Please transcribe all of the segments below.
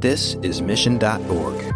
This is Mission.org.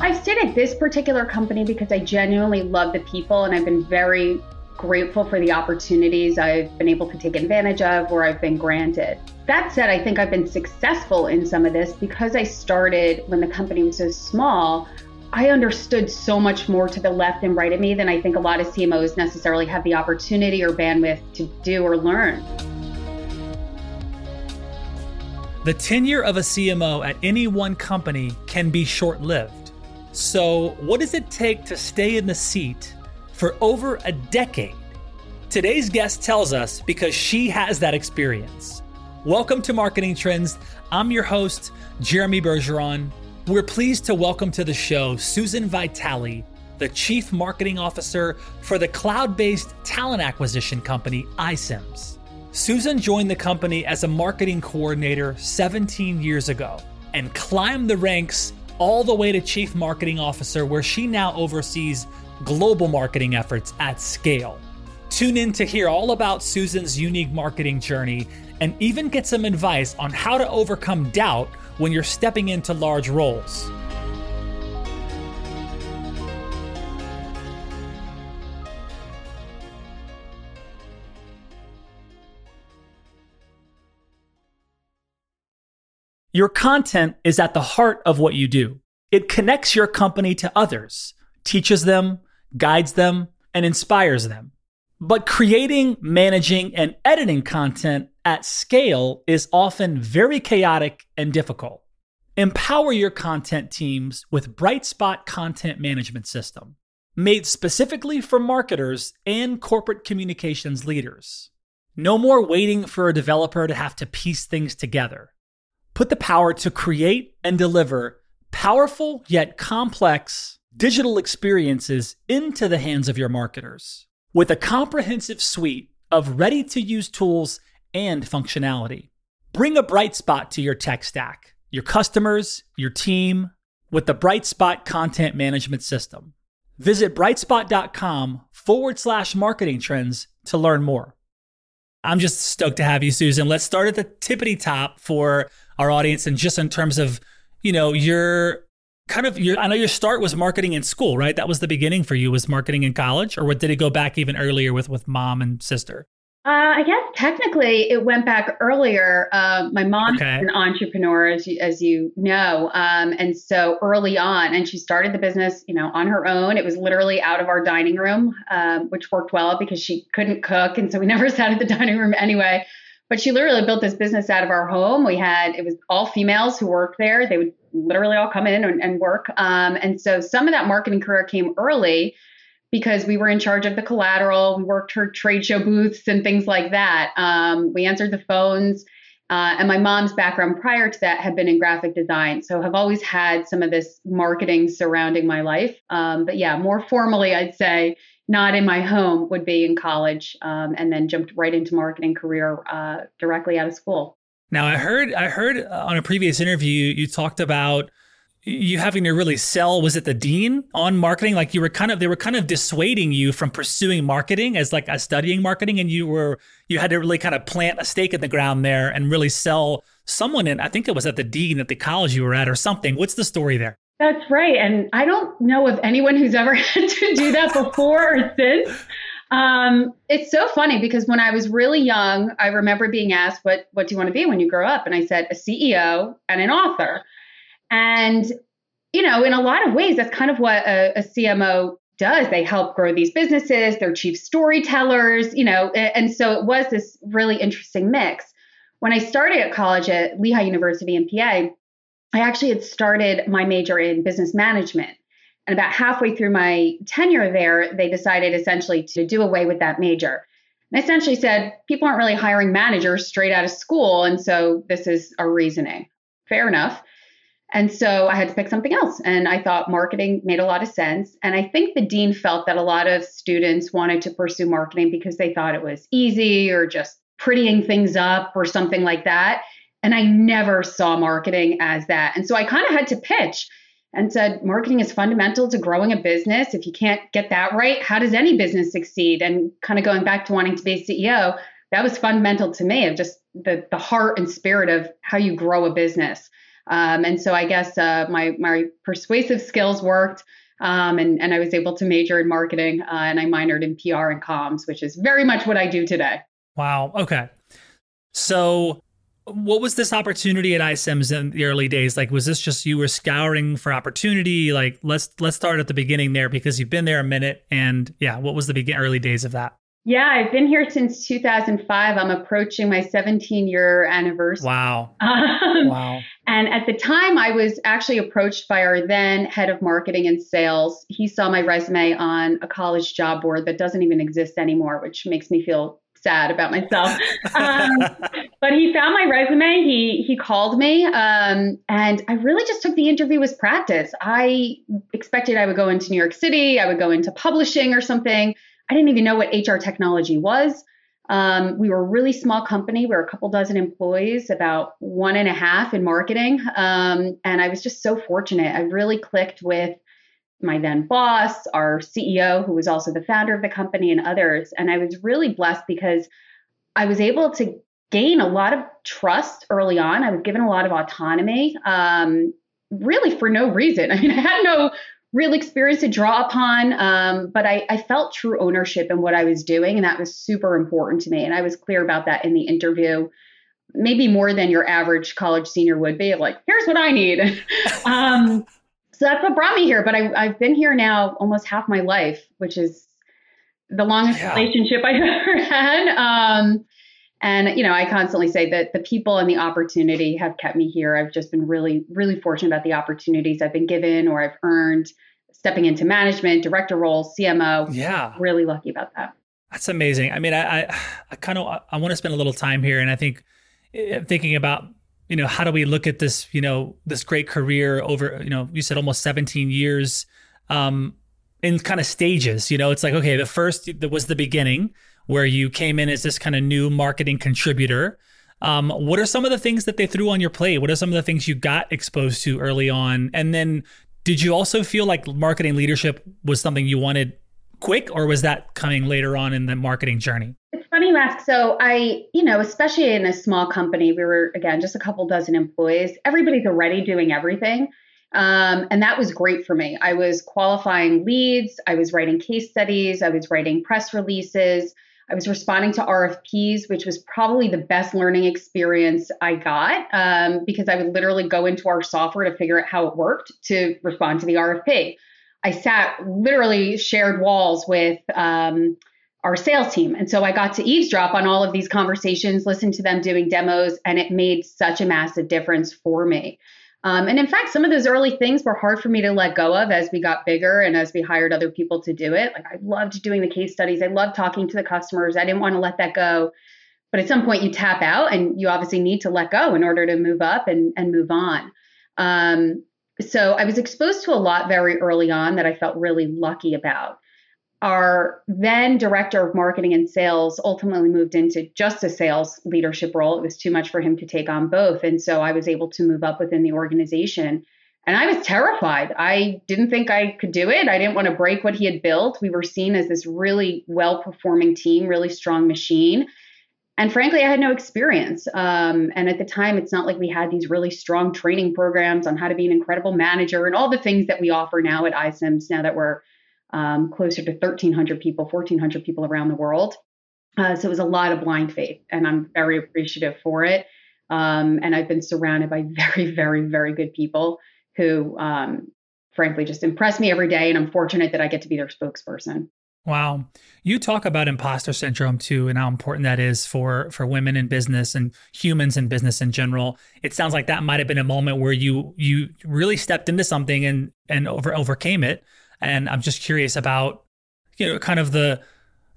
I stayed at this particular company because I genuinely love the people and I've been very grateful for the opportunities I've been able to take advantage of or I've been granted. That said, I think I've been successful in some of this because I started when the company was so small. I understood so much more to the left and right of me than I think a lot of CMOs necessarily have the opportunity or bandwidth to do or learn. The tenure of a CMO at any one company can be short lived. So, what does it take to stay in the seat for over a decade? Today's guest tells us because she has that experience. Welcome to Marketing Trends. I'm your host, Jeremy Bergeron. We're pleased to welcome to the show Susan Vitale, the Chief Marketing Officer for the cloud based talent acquisition company iCIMS. Susan joined the company as a marketing coordinator 17 years ago and climbed the ranks all the way to Chief Marketing Officer, where she now oversees global marketing efforts at scale. Tune in to hear all about Susan's unique marketing journey and even get some advice on how to overcome doubt when you're stepping into large roles. Your content is at the heart of what you do. It connects your company to others, teaches them, guides them, and inspires them. But creating, managing, and editing content at scale is often very chaotic and difficult. Empower your content teams with Brightspot Content Management System, made specifically for marketers and corporate communications leaders. No more waiting for a developer to have to piece things together. Put the power to create and deliver powerful yet complex digital experiences into the hands of your marketers with a comprehensive suite of ready to use tools and functionality. Bring a bright spot to your tech stack, your customers, your team with the Brightspot Content Management System. Visit brightspot.com forward slash marketing trends to learn more. I'm just stoked to have you, Susan. Let's start at the tippity top for our audience and just in terms of, you know, your kind of your I know your start was marketing in school, right? That was the beginning for you was marketing in college or what did it go back even earlier with with mom and sister? Uh, I guess technically it went back earlier. Uh, my mom okay. is an entrepreneur, as you, as you know, um, and so early on, and she started the business, you know, on her own. It was literally out of our dining room, um, which worked well because she couldn't cook, and so we never sat at the dining room anyway. But she literally built this business out of our home. We had it was all females who worked there. They would literally all come in and, and work. Um, and so some of that marketing career came early because we were in charge of the collateral. We worked her trade show booths and things like that. Um, we answered the phones. Uh, and my mom's background prior to that had been in graphic design. So have always had some of this marketing surrounding my life. Um, but yeah, more formally, I'd say not in my home would be in college um, and then jumped right into marketing career uh, directly out of school. Now I heard I heard uh, on a previous interview you talked about you having to really sell was it the dean on marketing like you were kind of they were kind of dissuading you from pursuing marketing as like as studying marketing and you were you had to really kind of plant a stake in the ground there and really sell someone in I think it was at the dean at the college you were at or something what's the story there that's right. And I don't know of anyone who's ever had to do that before or since. Um, it's so funny because when I was really young, I remember being asked, "What what do you want to be when you grow up?" And I said, "A CEO and an author." And you know, in a lot of ways, that's kind of what a, a CMO does. They help grow these businesses. They're chief storytellers. You know, and so it was this really interesting mix. When I started at college at Lehigh University in PA, I actually had started my major in business management. And about halfway through my tenure there, they decided essentially to do away with that major. And essentially said, people aren't really hiring managers straight out of school. And so this is our reasoning. Fair enough. And so I had to pick something else. And I thought marketing made a lot of sense. And I think the dean felt that a lot of students wanted to pursue marketing because they thought it was easy or just prettying things up or something like that. And I never saw marketing as that. And so I kind of had to pitch. and said marketing is fundamental to growing a business. If you can't get that right, how does any business succeed? And kind of going back to wanting to be a CEO, that was fundamental to me of just the the heart and spirit of how you grow a business. Um, and so I guess uh, my my persuasive skills worked. Um, and, and I was able to major in marketing uh, and I minored in PR and comms, which is very much what I do today. Wow. Okay. So, what was this opportunity at iCIMS in the early days? Like, was this just you were scouring for opportunity? Like, let's let's start at the beginning there because you've been there a minute, and yeah, what was the begin early days of that? Yeah, I've been here since 2005. I'm approaching my 17 year anniversary. Wow. Um, wow. And at the time, I was actually approached by our then head of marketing and sales. He saw my resume on a college job board that doesn't even exist anymore, which makes me feel sad about myself. Um, but he found my resume. He he called me, um, and I really just took the interview as practice. I expected I would go into New York City, I would go into publishing or something. I didn't even know what HR technology was. Um, we were a really small company. We were a couple dozen employees, about one and a half in marketing. Um, and I was just so fortunate. I really clicked with my then boss, our CEO, who was also the founder of the company, and others. And I was really blessed because I was able to gain a lot of trust early on. I was given a lot of autonomy, um, really for no reason. I mean, I had no real experience to draw upon, um, but I, I felt true ownership in what I was doing, and that was super important to me. And I was clear about that in the interview maybe more than your average college senior would be like here's what i need um, so that's what brought me here. But I, have been here now almost half my life, which is the longest yeah. relationship I've ever had. Um, and you know, I constantly say that the people and the opportunity have kept me here. I've just been really, really fortunate about the opportunities I've been given or I've earned stepping into management, director roles, CMO. Yeah, really lucky about that. That's amazing. I mean, I, I, I kind of I want to spend a little time here, and I think eh, thinking about you know, how do we look at this, you know, this great career over, you know, you said almost 17 years um, in kind of stages, you know, it's like, okay, the first that was the beginning where you came in as this kind of new marketing contributor. Um, what are some of the things that they threw on your plate? What are some of the things you got exposed to early on? And then did you also feel like marketing leadership was something you wanted quick or was that coming later on in the marketing journey? It's funny you ask. So I, you know, especially in a small company, we were again just a couple dozen employees. Everybody's already doing everything. Um, and that was great for me. I was qualifying leads, I was writing case studies, I was writing press releases, I was responding to RFPs, which was probably the best learning experience I got um, because I would literally go into our software to figure out how it worked to respond to the RFP. I sat literally shared walls with um, our sales team. And so I got to eavesdrop on all of these conversations, listen to them doing demos, and it made such a massive difference for me. Um, and in fact, some of those early things were hard for me to let go of as we got bigger and as we hired other people to do it. Like I loved doing the case studies, I loved talking to the customers. I didn't want to let that go. But at some point, you tap out, and you obviously need to let go in order to move up and, and move on. Um, so I was exposed to a lot very early on that I felt really lucky about our then director of marketing and sales ultimately moved into just a sales leadership role. It was too much for him to take on both. And so I was able to move up within the organization. And I was terrified. I didn't think I could do it. I didn't want to break what he had built. We were seen as this really well performing team, really strong machine. And frankly, I had no experience. Um, and at the time, it's not like we had these really strong training programs on how to be an incredible manager and all the things that we offer now at iCIMS now that we're um, closer to 1,300 people, 1,400 people around the world. Uh, so it was a lot of blind faith, and I'm very appreciative for it. Um, and I've been surrounded by very, very, very good people who, um, frankly, just impress me every day. And I'm fortunate that I get to be their spokesperson. Wow. You talk about imposter syndrome too and how important that is for for women in business and humans in business in general. It sounds like that might have been a moment where you you really stepped into something and and over overcame it. And I'm just curious about, you know, kind of the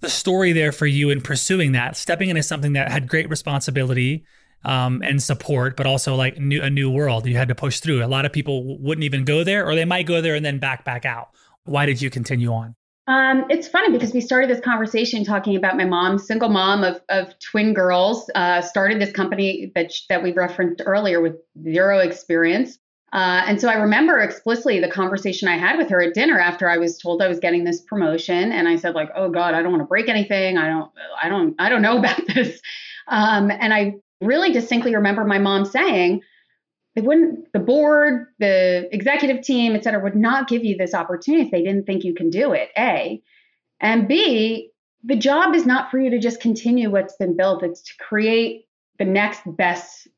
the story there for you in pursuing that, stepping into something that had great responsibility um, and support, but also like new, a new world you had to push through. A lot of people wouldn't even go there, or they might go there and then back back out. Why did you continue on? Um, it's funny because we started this conversation talking about my mom, single mom of, of twin girls, uh, started this company that that we referenced earlier with zero experience. Uh, and so I remember explicitly the conversation I had with her at dinner after I was told I was getting this promotion, and I said like, "Oh God, I don't want to break anything. I don't, I don't, I don't know about this." Um, and I really distinctly remember my mom saying, "They wouldn't, the board, the executive team, et cetera, would not give you this opportunity if they didn't think you can do it." A, and B, the job is not for you to just continue what's been built. It's to create the next best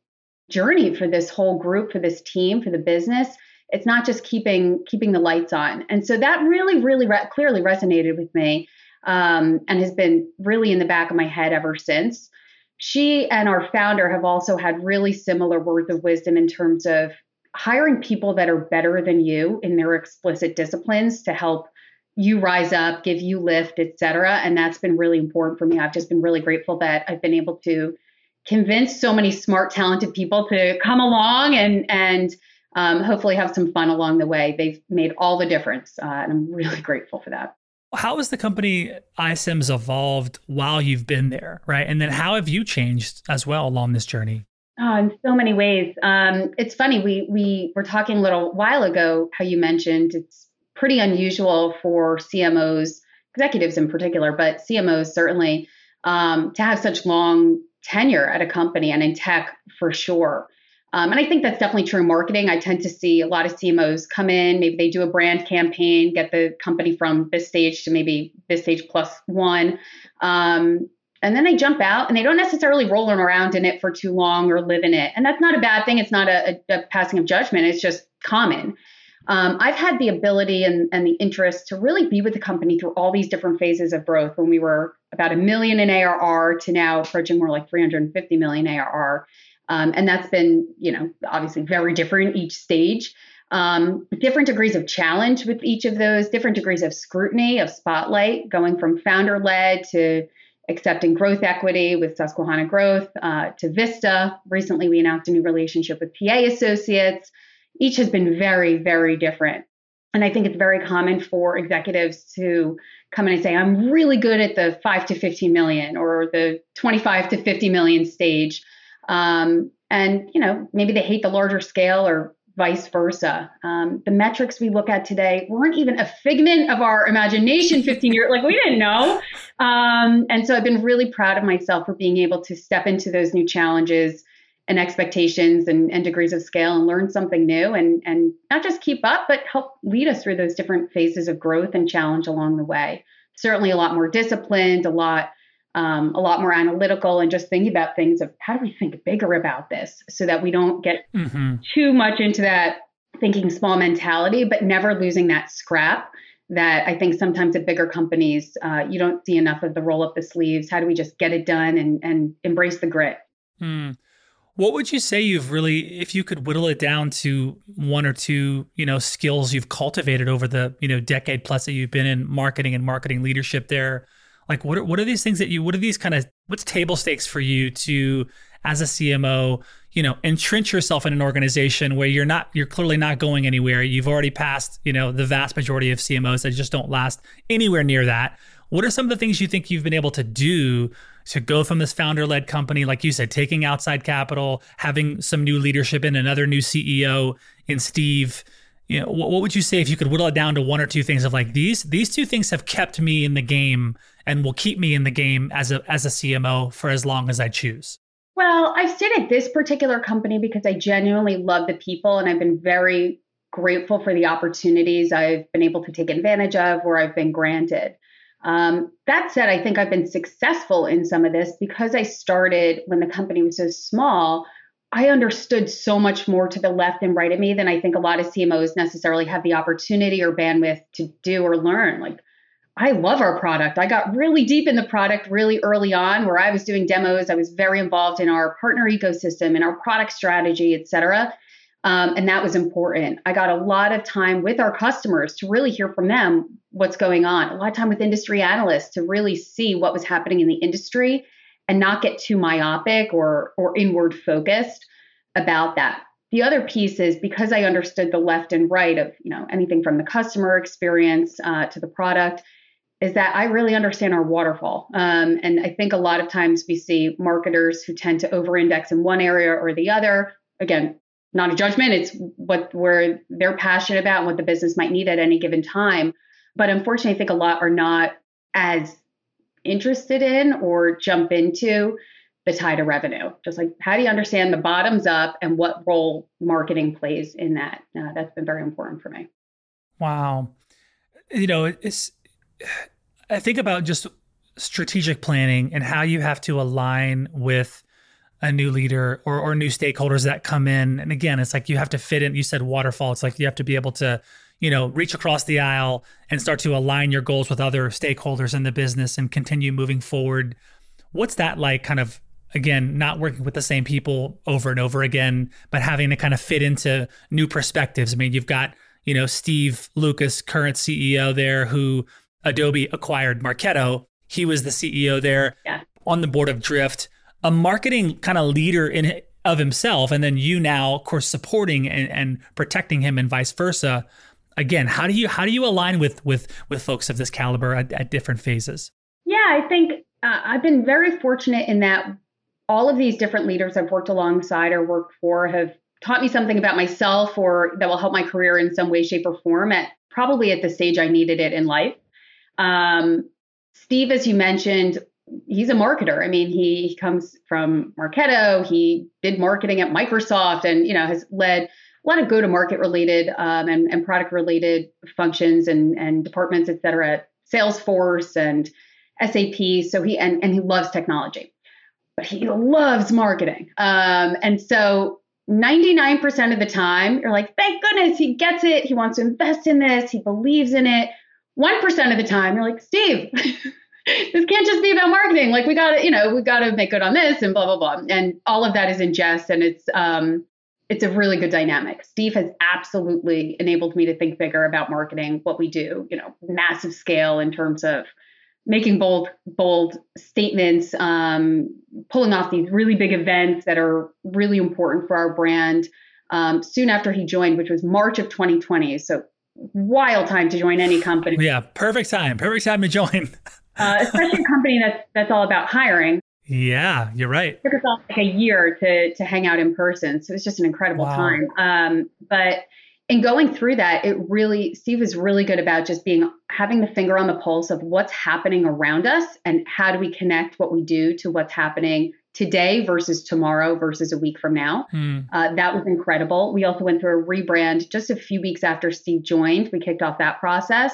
journey for this whole group, for this team, for the business. It's not just keeping keeping the lights on. And so that really, really re- clearly resonated with me, um, and has been really in the back of my head ever since. She and our founder have also had really similar words of wisdom in terms of hiring people that are better than you in their explicit disciplines to help you rise up, give you lift, et cetera. And that's been really important for me. I've just been really grateful that I've been able to convince so many smart, talented people to come along and and um, hopefully have some fun along the way. They've made all the difference, uh, and I'm really grateful for that. How has the company iCIMS evolved while you've been there, right? And then how have you changed as well along this journey? Oh, in so many ways. Um, it's funny. We we were talking a little while ago how you mentioned it's pretty unusual for CMOs, executives in particular, but CMOs certainly um, to have such long tenure at a company and in tech for sure. Um, and I think that's definitely true in marketing. I tend to see a lot of CMOs come in, maybe they do a brand campaign, get the company from this stage to maybe this stage plus one. Um, and then they jump out and they don't necessarily roll around in it for too long or live in it. And that's not a bad thing. It's not a, a, a passing of judgment, it's just common. Um, I've had the ability and, and the interest to really be with the company through all these different phases of growth when we were about a million in ARR to now approaching more like 350 million ARR. Um, and that's been, you know, obviously very different each stage. Um, different degrees of challenge with each of those, different degrees of scrutiny, of spotlight, going from founder led to accepting growth equity with Susquehanna Growth uh, to Vista. Recently, we announced a new relationship with TA Associates each has been very, very different. And I think it's very common for executives to come in and say, I'm really good at the five to 15 million or the 25 to 50 million stage. Um, and, you know, maybe they hate the larger scale or vice versa. Um, the metrics we look at today weren't even a figment of our imagination 15 years, like we didn't know. Um, and so I've been really proud of myself for being able to step into those new challenges and expectations and, and degrees of scale and learn something new and, and not just keep up, but help lead us through those different phases of growth and challenge along the way. Certainly a lot more disciplined, a lot um, a lot more analytical and just thinking about things of how do we think bigger about this so that we don't get mm-hmm. too much into that thinking small mentality, but never losing that scrap that I think sometimes at bigger companies, uh, you don't see enough of the roll up the sleeves. How do we just get it done and, and embrace the grit? Mm. What would you say you've really, if you could whittle it down to one or two, you know, skills you've cultivated over the, you know, decade plus that you've been in marketing and marketing leadership there? Like, what are, what are these things that you, what are these kind of, what's table stakes for you to, as a CMO, you know, entrench yourself in an organization where you're not, you're clearly not going anywhere. You've already passed, you know, the vast majority of CMOs that just don't last anywhere near that. What are some of the things you think you've been able to do to go from this founder led company, like you said, taking outside capital, having some new leadership and another new CEO in Steve? You know, what, what would you say if you could whittle it down to one or two things of like these these two things have kept me in the game and will keep me in the game as a as a CMO for as long as I choose? Well, I've stayed at this particular company because I genuinely love the people and I've been very grateful for the opportunities I've been able to take advantage of where I've been granted. Um, that said, I think I've been successful in some of this because I started when the company was so small. I understood so much more to the left and right of me than I think a lot of CMOs necessarily have the opportunity or bandwidth to do or learn. Like, I love our product. I got really deep in the product really early on where I was doing demos. I was very involved in our partner ecosystem and our product strategy, et cetera. Um, and that was important. I got a lot of time with our customers to really hear from them what's going on, a lot of time with industry analysts to really see what was happening in the industry and not get too myopic or, or inward focused about that. The other piece is because I understood the left and right of you know anything from the customer experience uh, to the product, is that I really understand our waterfall. Um, and I think a lot of times we see marketers who tend to over index in one area or the other. Again, not a judgment. It's what where they're passionate about and what the business might need at any given time. But unfortunately, I think a lot are not as interested in or jump into the tie to revenue. Just like how do you understand the bottoms up and what role marketing plays in that? Uh, that's been very important for me. Wow. You know, it's, I think about just strategic planning and how you have to align with a new leader or, or new stakeholders that come in. And again, it's like you have to fit in. You said waterfall. It's like you have to be able to, you know, reach across the aisle and start to align your goals with other stakeholders in the business and continue moving forward. What's that like kind of again, not working with the same people over and over again, but having to kind of fit into new perspectives. I mean, you've got, you know, Steve Lucas, current CEO there, who Adobe acquired Marketo. He was the CEO there yeah. on the board of Drift, a marketing kind of leader in of himself, and then you now, of course, supporting and, and protecting him, and vice versa. Again, how do you how do you align with with with folks of this caliber at, at different phases? Yeah, I think uh, I've been very fortunate in that all of these different leaders I've worked alongside or worked for have taught me something about myself or that will help my career in some way, shape, or form at probably at the stage I needed it in life. Um, Steve, as you mentioned, he's a marketer. I mean, he, comes from Marketo. He did marketing at Microsoft, and you know has led a lot of go-to-market related um, and, and product related functions and, and departments, et cetera, at Salesforce and SAP. So he and, and he loves technology but he loves marketing. Um, and so 99% of the time, you're like, thank goodness he gets it. He wants to invest in this. He believes in it. 1% of the time, you're like, Steve, this can't just be about marketing. Like we got to, you know, we got to make good on this and blah, blah, blah. And all of that is in jest. And it's, um, it's a really good dynamic. Steve has absolutely enabled me to think bigger about marketing, what we do, you know, massive scale in terms of making bold bold statements, um, pulling off these really big events that are really important for our brand. Um, soon after he joined, which was March of 2020, so wild time to join any company. Yeah, perfect time, perfect time to join. uh, especially a company that's that's all about hiring. Yeah, you're right. It took us all like a year to to hang out in person, so it was just an incredible wow. time. Um, but in going through that, it really, Steve was really good about just being having the finger on the pulse of what's happening around us and how do we connect what we do to what's happening today versus tomorrow versus a week from now. Hmm. Uh, that was incredible. We also went through a rebrand just a few weeks after Steve joined. We kicked off that process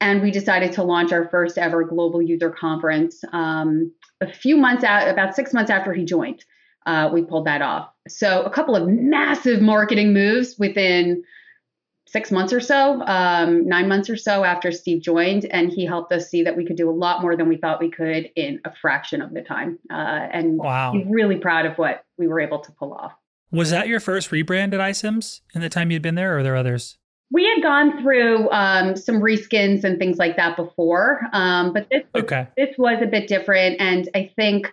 and we decided to launch our first ever global user conference um, a few months out, about six months after he joined. Uh, we pulled that off. So a couple of massive marketing moves within six months or so, um, nine months or so after Steve joined, and he helped us see that we could do a lot more than we thought we could in a fraction of the time. Uh, and wow. he's really proud of what we were able to pull off. Was that your first rebrand at iCIMS in the time you'd been there, or are there others? We had gone through um, some reskins and things like that before, um, but this okay. this was a bit different. And I think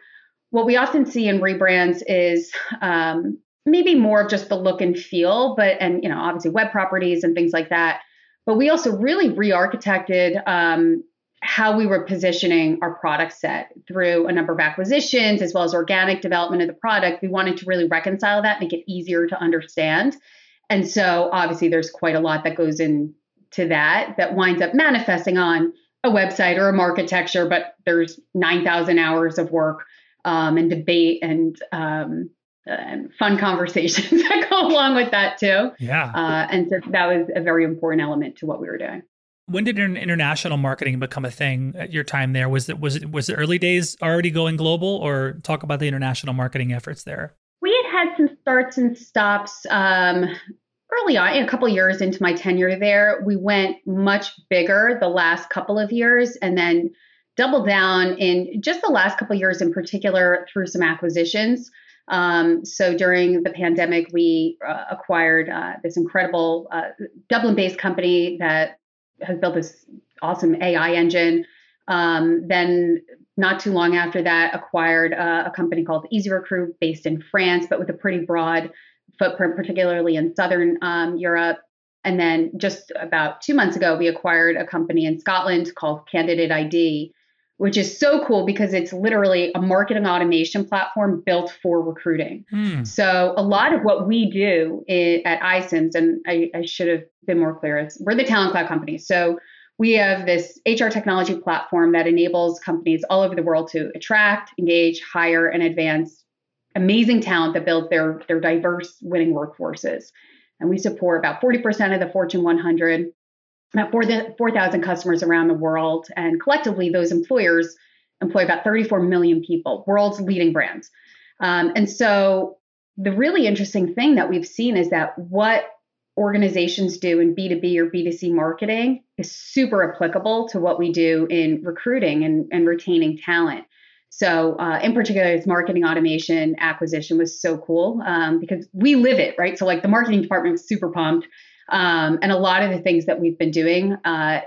what we often see in rebrands is um, maybe more of just the look and feel, but and you know obviously web properties and things like that. But we also really re-architected um, how we were positioning our product set through a number of acquisitions as well as organic development of the product. We wanted to really reconcile that, make it easier to understand. And so obviously there's quite a lot that goes into that that winds up manifesting on a website or a architecture, but there's 9,000 hours of work um, and debate and um, and fun conversations that go along with that too. Yeah. Uh, and so that was a very important element to what we were doing. When did international marketing become a thing at your time there? Was it was it was the early days already going global, or talk about the international marketing efforts there? Had some starts and stops um, early on, a couple years into my tenure there. We went much bigger the last couple of years, and then doubled down in just the last couple years in particular through some acquisitions. Um, so during the pandemic, we uh, acquired uh, this incredible uh, Dublin based company that has built this awesome AI engine. Um, then, not too long after that, acquired uh, a company called Easy Recruit based in France, but with a pretty broad footprint, particularly in Southern um, Europe. And then just about two months ago, we acquired a company in Scotland called Candidate ID, which is so cool because it's literally a marketing automation platform built for recruiting. Hmm. So a lot of what we do at iCIMS, and I, I should have been more clear, is we're the talent cloud company. So we have this HR technology platform that enables companies all over the world to attract, engage, hire, and advance amazing talent that builds their, their diverse winning workforces. And we support about 40% of the Fortune 100, about 4,000 customers around the world. And collectively, those employers employ about 34 million people, world's leading brands. Um, and so the really interesting thing that we've seen is that what organizations do in B2B or B2C marketing is super applicable to what we do in recruiting and, and retaining talent. So, uh, in particular, this marketing automation acquisition was so cool um, because we live it, right? So, like the marketing department was super pumped. Um, and a lot of the things that we've been doing, uh,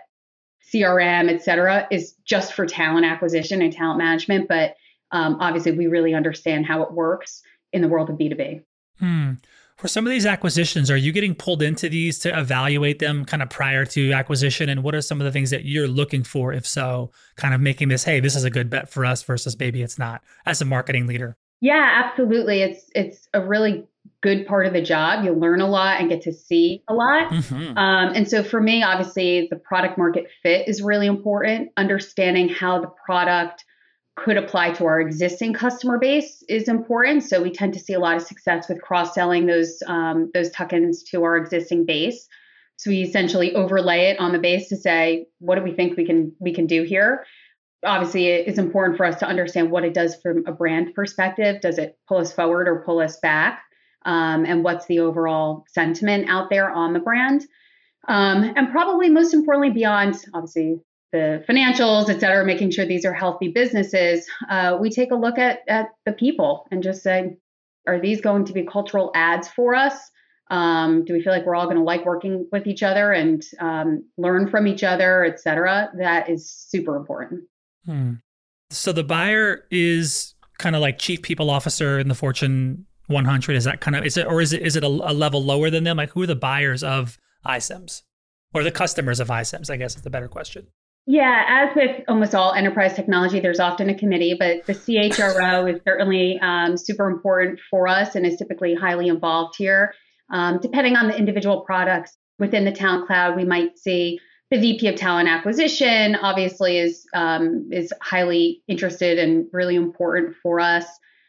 CRM, et cetera, is just for talent acquisition and talent management. But um, obviously, we really understand how it works in the world of B2B. Hmm. For some of these acquisitions, are you getting pulled into these to evaluate them kind of prior to acquisition? And what are some of the things that you're looking for, if so, kind of making this, hey, this is a good bet for us versus maybe it's not as a marketing leader? Yeah, absolutely. It's it's a really good part of the job. You learn a lot and get to see a lot. Mm-hmm. Um, and so for me, obviously, the product market fit is really important. Understanding how the product could apply to our existing customer base is important. So we tend to see a lot of success with cross-selling those um, those tuck-ins to our existing base. So we essentially overlay it on the base to say, what do we think we can we can do here? Obviously, it's important for us to understand what it does from a brand perspective. Does it pull us forward or pull us back? Um, and what's the overall sentiment out there on the brand? Um, and probably most importantly, beyond obviously the financials, et cetera, making sure these are healthy businesses, uh, we take a look at, at the people and just say, are these going to be cultural adds for us? Um, do we feel like we're all going to like working with each other and um, learn from each other, et cetera? That is super important. Hmm. So the buyer is kind of like chief people officer in the Fortune 100. Is that kind of is it, or is it is it a, a level lower than them? Like who are the buyers of iCIMS or the customers of iCIMS? I guess is the better question. Yeah, as with almost all enterprise technology, there's often a committee, but the CHRO is certainly um, super important for us and is typically highly involved here. Um, depending on the individual products within the Talent Cloud, we might see the VP of Talent Acquisition. Obviously, is um, is highly interested and really important for us.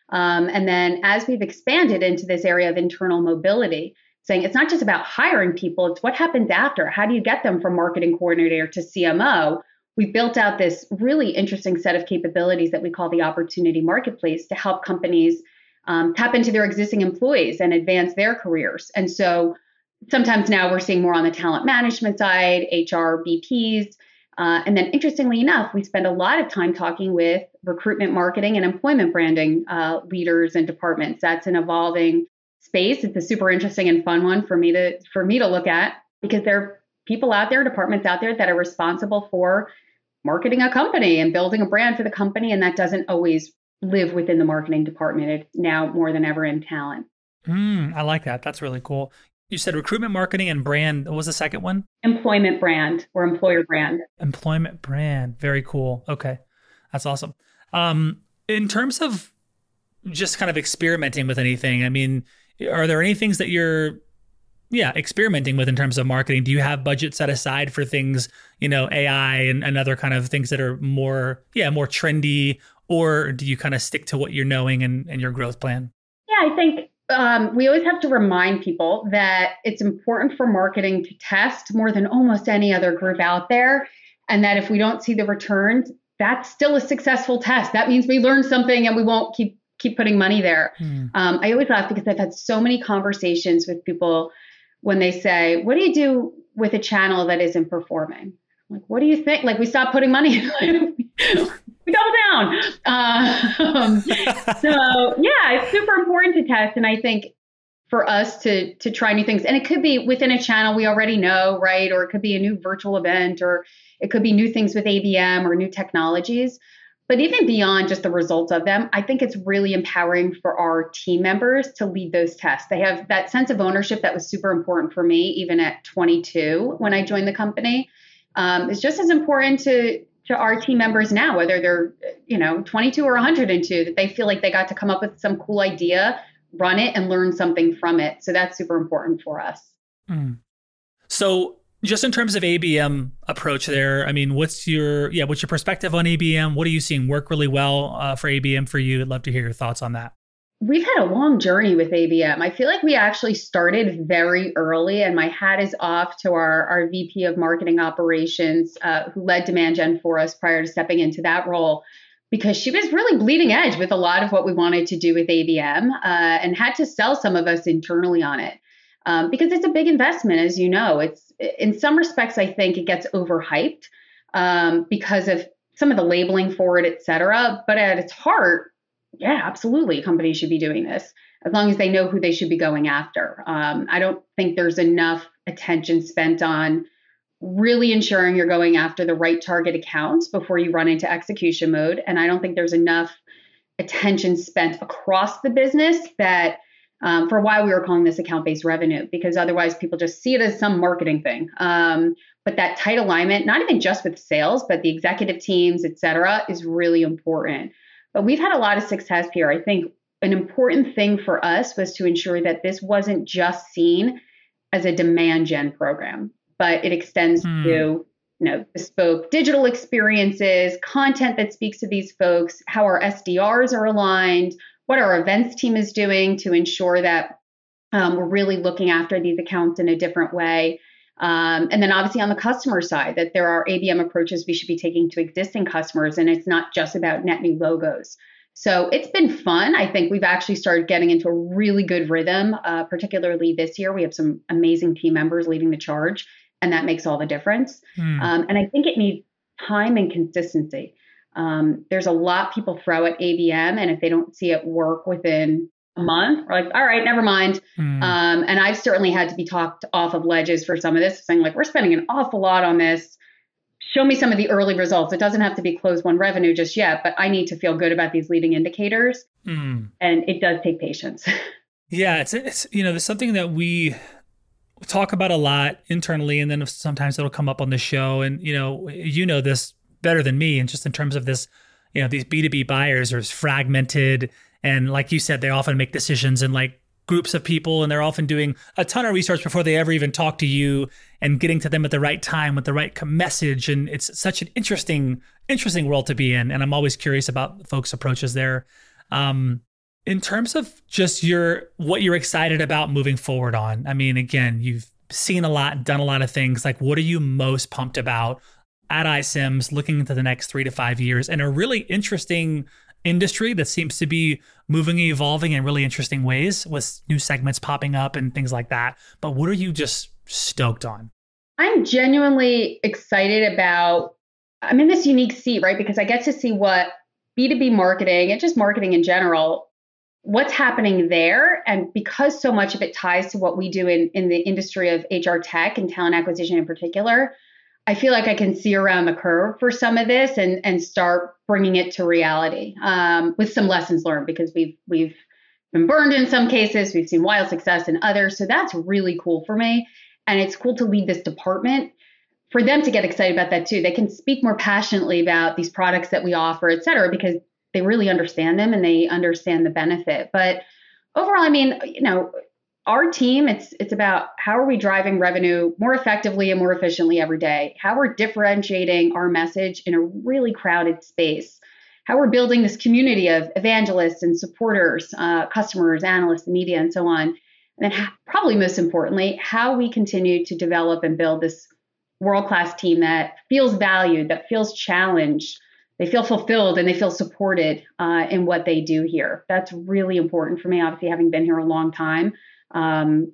Um, and then as we've expanded into this area of internal mobility, saying it's not just about hiring people, it's what happens after. How do you get them from marketing coordinator to CMO? We've built out this really interesting set of capabilities that we call the opportunity marketplace to help companies um, tap into their existing employees and advance their careers. And so sometimes now we're seeing more on the talent management side, HR, BPs. Uh, and then interestingly enough, we spend a lot of time talking with recruitment marketing and employment branding uh, leaders and departments. That's an evolving space. It's a super interesting and fun one for me to for me to look at because there are people out there, departments out there that are responsible for marketing a company and building a brand for the company, and that doesn't always live within the marketing department. It now more than ever in talent. Mm, I like that. That's really cool. You said recruitment marketing and brand. What was the second one? Employment brand or employer brand. Employment brand. Very cool. Okay. That's awesome. Um, in terms of just kind of experimenting with anything, I mean, are there any things that you're yeah experimenting with in terms of marketing? Do you have budget set aside for things you know ai and, and other kind of things that are more yeah more trendy? Or do you kind of stick to what you're knowing and, and your growth plan? Yeah i think um, we always have to remind people that it's important for marketing to test more than almost any other group out there and that if we don't see the returns that's still a successful test. That means we learned something and we won't keep keep putting money there. Mm. Um, I always laugh because I've had so many conversations with people when they say, "What do you do with a channel that isn't performing?" I'm like, what do you think? Like, we stop putting money. we double down. Um, so yeah, it's super important to test, and I think for us to to try new things, and it could be within a channel we already know, right? Or it could be a new virtual event, or it could be new things with ABM or new technologies. But even beyond just the results of them, I think it's really empowering for our team members to lead those tests. They have that sense of ownership that was super important for me, even at 22 when I joined the company. Um, it's just as important to to our team members now, whether they're, you know, 22 or 102, that they feel like they got to come up with some cool idea, run it, and learn something from it. So that's super important for us. Mm. So just in terms of ABM approach there, I mean, what's your yeah, what's your perspective on ABM? What are you seeing work really well uh, for ABM for you? I'd love to hear your thoughts on that. We've had a long journey with ABM. I feel like we actually started very early, and my hat is off to our, our VP of Marketing Operations, uh, who led Demand Gen for us prior to stepping into that role, because she was really bleeding edge with a lot of what we wanted to do with ABM uh, and had to sell some of us internally on it. Um, because it's a big investment, as you know. It's in some respects, I think it gets overhyped um, because of some of the labeling for it, et cetera. But at its heart, yeah, absolutely, companies should be doing this as long as they know who they should be going after. Um, I don't think there's enough attention spent on really ensuring you're going after the right target accounts before you run into execution mode. And I don't think there's enough attention spent across the business that um, for why we were calling this account based revenue, because otherwise people just see it as some marketing thing. Um, but that tight alignment, not even just with sales, but the executive teams, et cetera, is really important. But we've had a lot of success here. I think an important thing for us was to ensure that this wasn't just seen as a demand gen program, but it extends hmm. to you know bespoke digital experiences, content that speaks to these folks, how our SDRs are aligned, what our events team is doing to ensure that um, we're really looking after these accounts in a different way. Um, and then obviously on the customer side, that there are ABM approaches we should be taking to existing customers, and it's not just about net new logos. So it's been fun. I think we've actually started getting into a really good rhythm, uh, particularly this year. We have some amazing team members leading the charge, and that makes all the difference. Mm. Um, and I think it needs time and consistency. Um, there's a lot people throw at ABM, and if they don't see it work within a month. We're like, all right, never mind. Mm. Um, and I've certainly had to be talked off of ledges for some of this, saying like, we're spending an awful lot on this. Show me some of the early results. It doesn't have to be close one revenue just yet, but I need to feel good about these leading indicators. Mm. And it does take patience. yeah, it's it's you know, there's something that we talk about a lot internally, and then sometimes it'll come up on the show. And you know, you know this better than me, and just in terms of this, you know, these B2B buyers are fragmented. And like you said, they often make decisions in like groups of people and they're often doing a ton of research before they ever even talk to you and getting to them at the right time with the right message. And it's such an interesting interesting world to be in. And i'm always curious about folks approaches there. Um, in terms of just your what you're excited about moving forward on i mean again you've seen a lot done a lot of things. Like what are you most pumped about at iCIMS looking into the next three to five years and a really interesting industry that seems to be moving and evolving in really interesting ways with new segments popping up and things like that. But what are you just stoked on? I'm genuinely excited about I'm in this unique seat, right? Because I get to see what B2B marketing and just marketing in general, what's happening there. And because so much of it ties to what we do in, in the industry of HR tech and talent acquisition in particular, I feel like I can see around the curve for some of this and and start bringing it to reality um, with some lessons learned because we've we've been burned in some cases, we've seen wild success in others, so that's really cool for me, and it's cool to lead this department for them to get excited about that too. They can speak more passionately about these products that we offer, et cetera, because they really understand them and they understand the benefit. But overall, I mean, you know, our team it's it's about how are we driving revenue more effectively and more efficiently every day? How we're differentiating our message in a really crowded space? How we're building this community of evangelists and supporters uh, customers analysts media and so on? And then probably most importantly how we continue to develop and build this world-class team that feels valued that feels challenged they feel fulfilled and they feel supported uh, in what they do here. That's really important for me obviously having been here a long time um,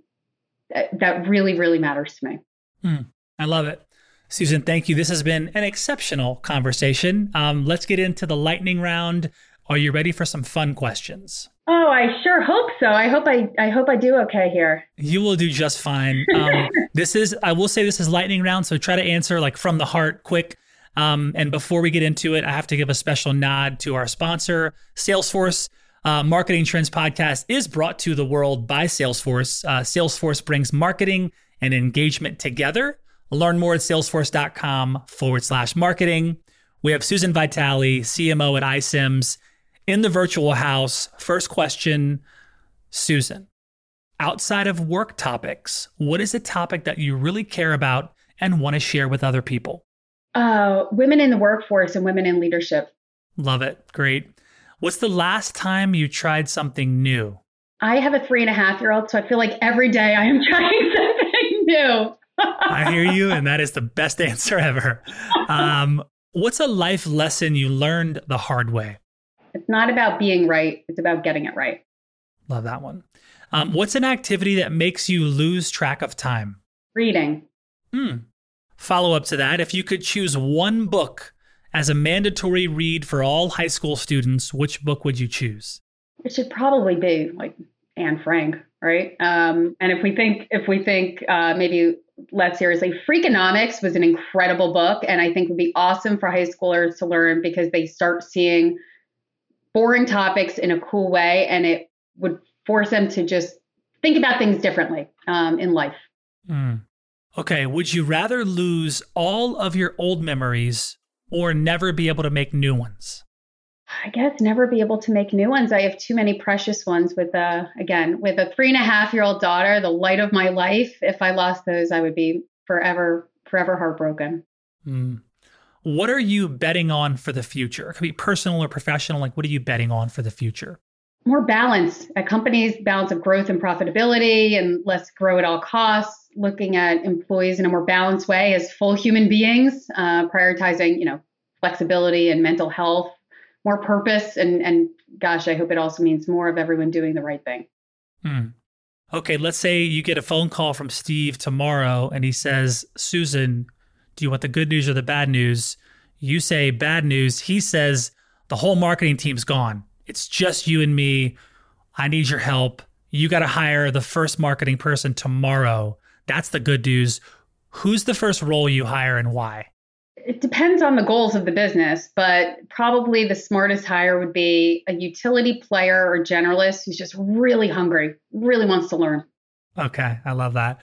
that really, really matters to me. Mm, I love it. Susan, thank you. This has been an exceptional conversation. Um, let's get into the lightning round. Are you ready for some fun questions? Oh, I sure hope so. I hope I, I hope I do okay here. You will do just fine. Um, this is, I will say, this is lightning round. So try to answer like from the heart, quick. Um, and before we get into it, I have to give a special nod to our sponsor, Salesforce. Uh, Marketing Trends podcast is brought to the world by Salesforce. Uh, Salesforce brings marketing and engagement together. Learn more at salesforce.com forward slash marketing. We have Susan Vitale, CMO at iCIMS, in the virtual house. First question, Susan. Outside of work topics, what is a topic that you really care about and want to share with other people? Uh, women in the workforce and women in leadership. Love it. Great. What's the last time you tried something new? I have a three and a half year old, so I feel like every day I am trying something new. I hear you, and that is the best answer ever. Um, what's a life lesson you learned the hard way? It's not about being right, it's about getting it right. Love that one. Um, what's an activity that makes you lose track of time? Reading. Hmm. Follow up to that, if you could choose one book as a mandatory read for all high school students, which book would you choose? It should probably be like Anne Frank, right? Um, and if we think if we think uh, maybe less seriously, Freakonomics was an incredible book, and I think would be awesome for high schoolers to learn because they start seeing boring topics in a cool way, and it would force them to just think about things differently um, in life. Mm. Okay, would you rather lose all of your old memories or never be able to make new ones? I guess never be able to make new ones. I have too many precious ones with uh again with a three and a half year old daughter, the light of my life. If I lost those, I would be forever, forever heartbroken. Mm. What are you betting on for the future? It could be personal or professional. Like, what are you betting on for the future? More balance at companies, balance of growth and profitability, and less grow at all costs. Looking at employees in a more balanced way as full human beings, uh, prioritizing, you know, flexibility and mental health more purpose and and gosh, I hope it also means more of everyone doing the right thing. Hmm. Okay, let's say you get a phone call from Steve tomorrow and he says, "Susan, do you want the good news or the bad news?" You say bad news. He says, "The whole marketing team's gone. It's just you and me. I need your help. You got to hire the first marketing person tomorrow." That's the good news. Who's the first role you hire and why? it depends on the goals of the business, but probably the smartest hire would be a utility player or generalist who's just really hungry, really wants to learn. Okay, I love that.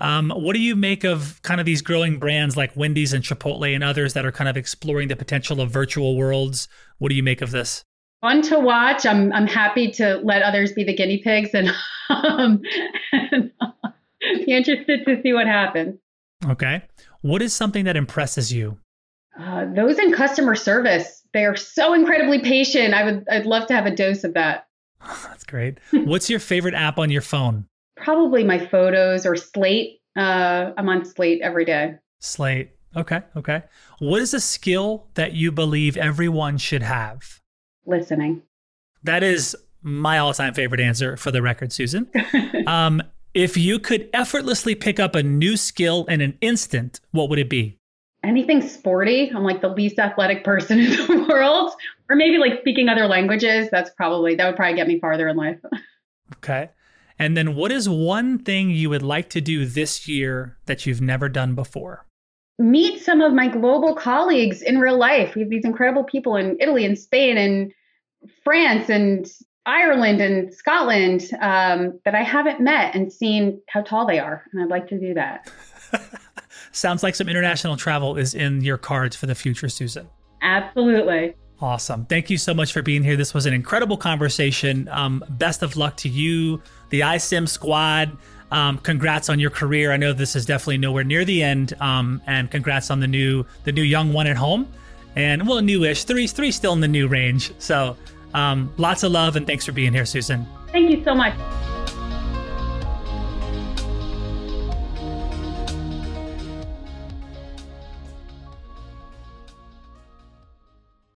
Um, what do you make of kind of these growing brands like Wendy's and Chipotle and others that are kind of exploring the potential of virtual worlds? What do you make of this? Fun to watch. I'm I'm happy to let others be the guinea pigs and, um, and interested to see what happens. Okay. What is something that impresses you? Uh, those in customer service, they are so incredibly patient. I would, I'd love to have a dose of that. That's great. What's your favorite app on your phone? Probably my photos or Slate. Uh, I'm on Slate every day. Slate. Okay. Okay. What is a skill that you believe everyone should have? Listening. That is my all-time favorite answer for the record, Susan. um, if you could effortlessly pick up a new skill in an instant, what would it be? anything sporty. I'm like the least athletic person in the world. Or maybe like speaking other languages. That's probably, that would probably get me farther in life. okay. And then what is one thing you would like to do this year that you've never done before? Meet some of my global colleagues in real life. We have these incredible people in Italy and Spain and France and Ireland and Scotland um, that I haven't met and seen how tall they are. And I'd like to do that. Sounds like some international travel is in your cards for the future, Susan. Absolutely. Awesome. Thank you so much for being here. This was an incredible conversation. Um, best of luck to you, the iCIMS squad. Um, congrats on your career. I know this is definitely nowhere near the end. Um, and congrats on the new the new young one at home. And well, newish. Three three still in the new range. So um, lots of love and thanks for being here, Susan. Thank you so much.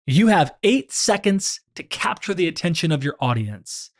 You have eight seconds to capture the attention of your audience.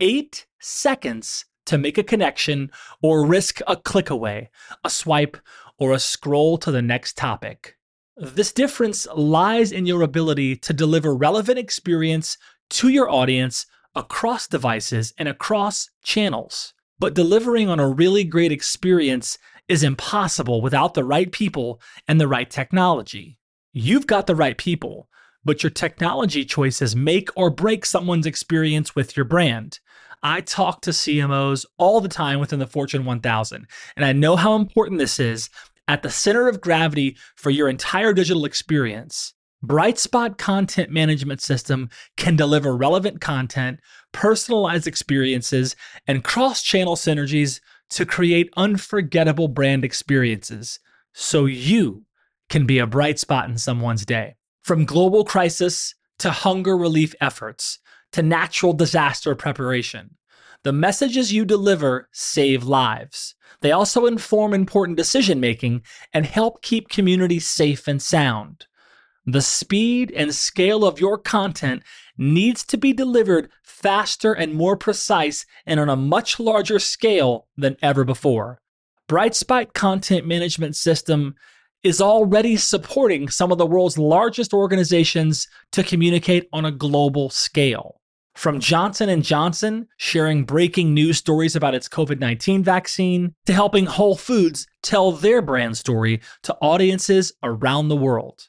Eight seconds to make a connection or risk a click away, a swipe, or a scroll to the next topic. This difference lies in your ability to deliver relevant experience to your audience across devices and across channels. But delivering on a really great experience is impossible without the right people and the right technology. You've got the right people but your technology choices make or break someone's experience with your brand. I talk to CMOs all the time within the Fortune 1000, and I know how important this is at the center of gravity for your entire digital experience. Brightspot Content Management System can deliver relevant content, personalized experiences, and cross channel synergies to create unforgettable brand experiences so you can be a bright spot in someone's day. From global crisis to hunger relief efforts to natural disaster preparation, the messages you deliver save lives. They also inform important decision making and help keep communities safe and sound. The speed and scale of your content needs to be delivered faster and more precise and on a much larger scale than ever before. Brightspot Content Management System is already supporting some of the world's largest organizations to communicate on a global scale. From Johnson & Johnson sharing breaking news stories about its COVID-19 vaccine to helping Whole Foods tell their brand story to audiences around the world.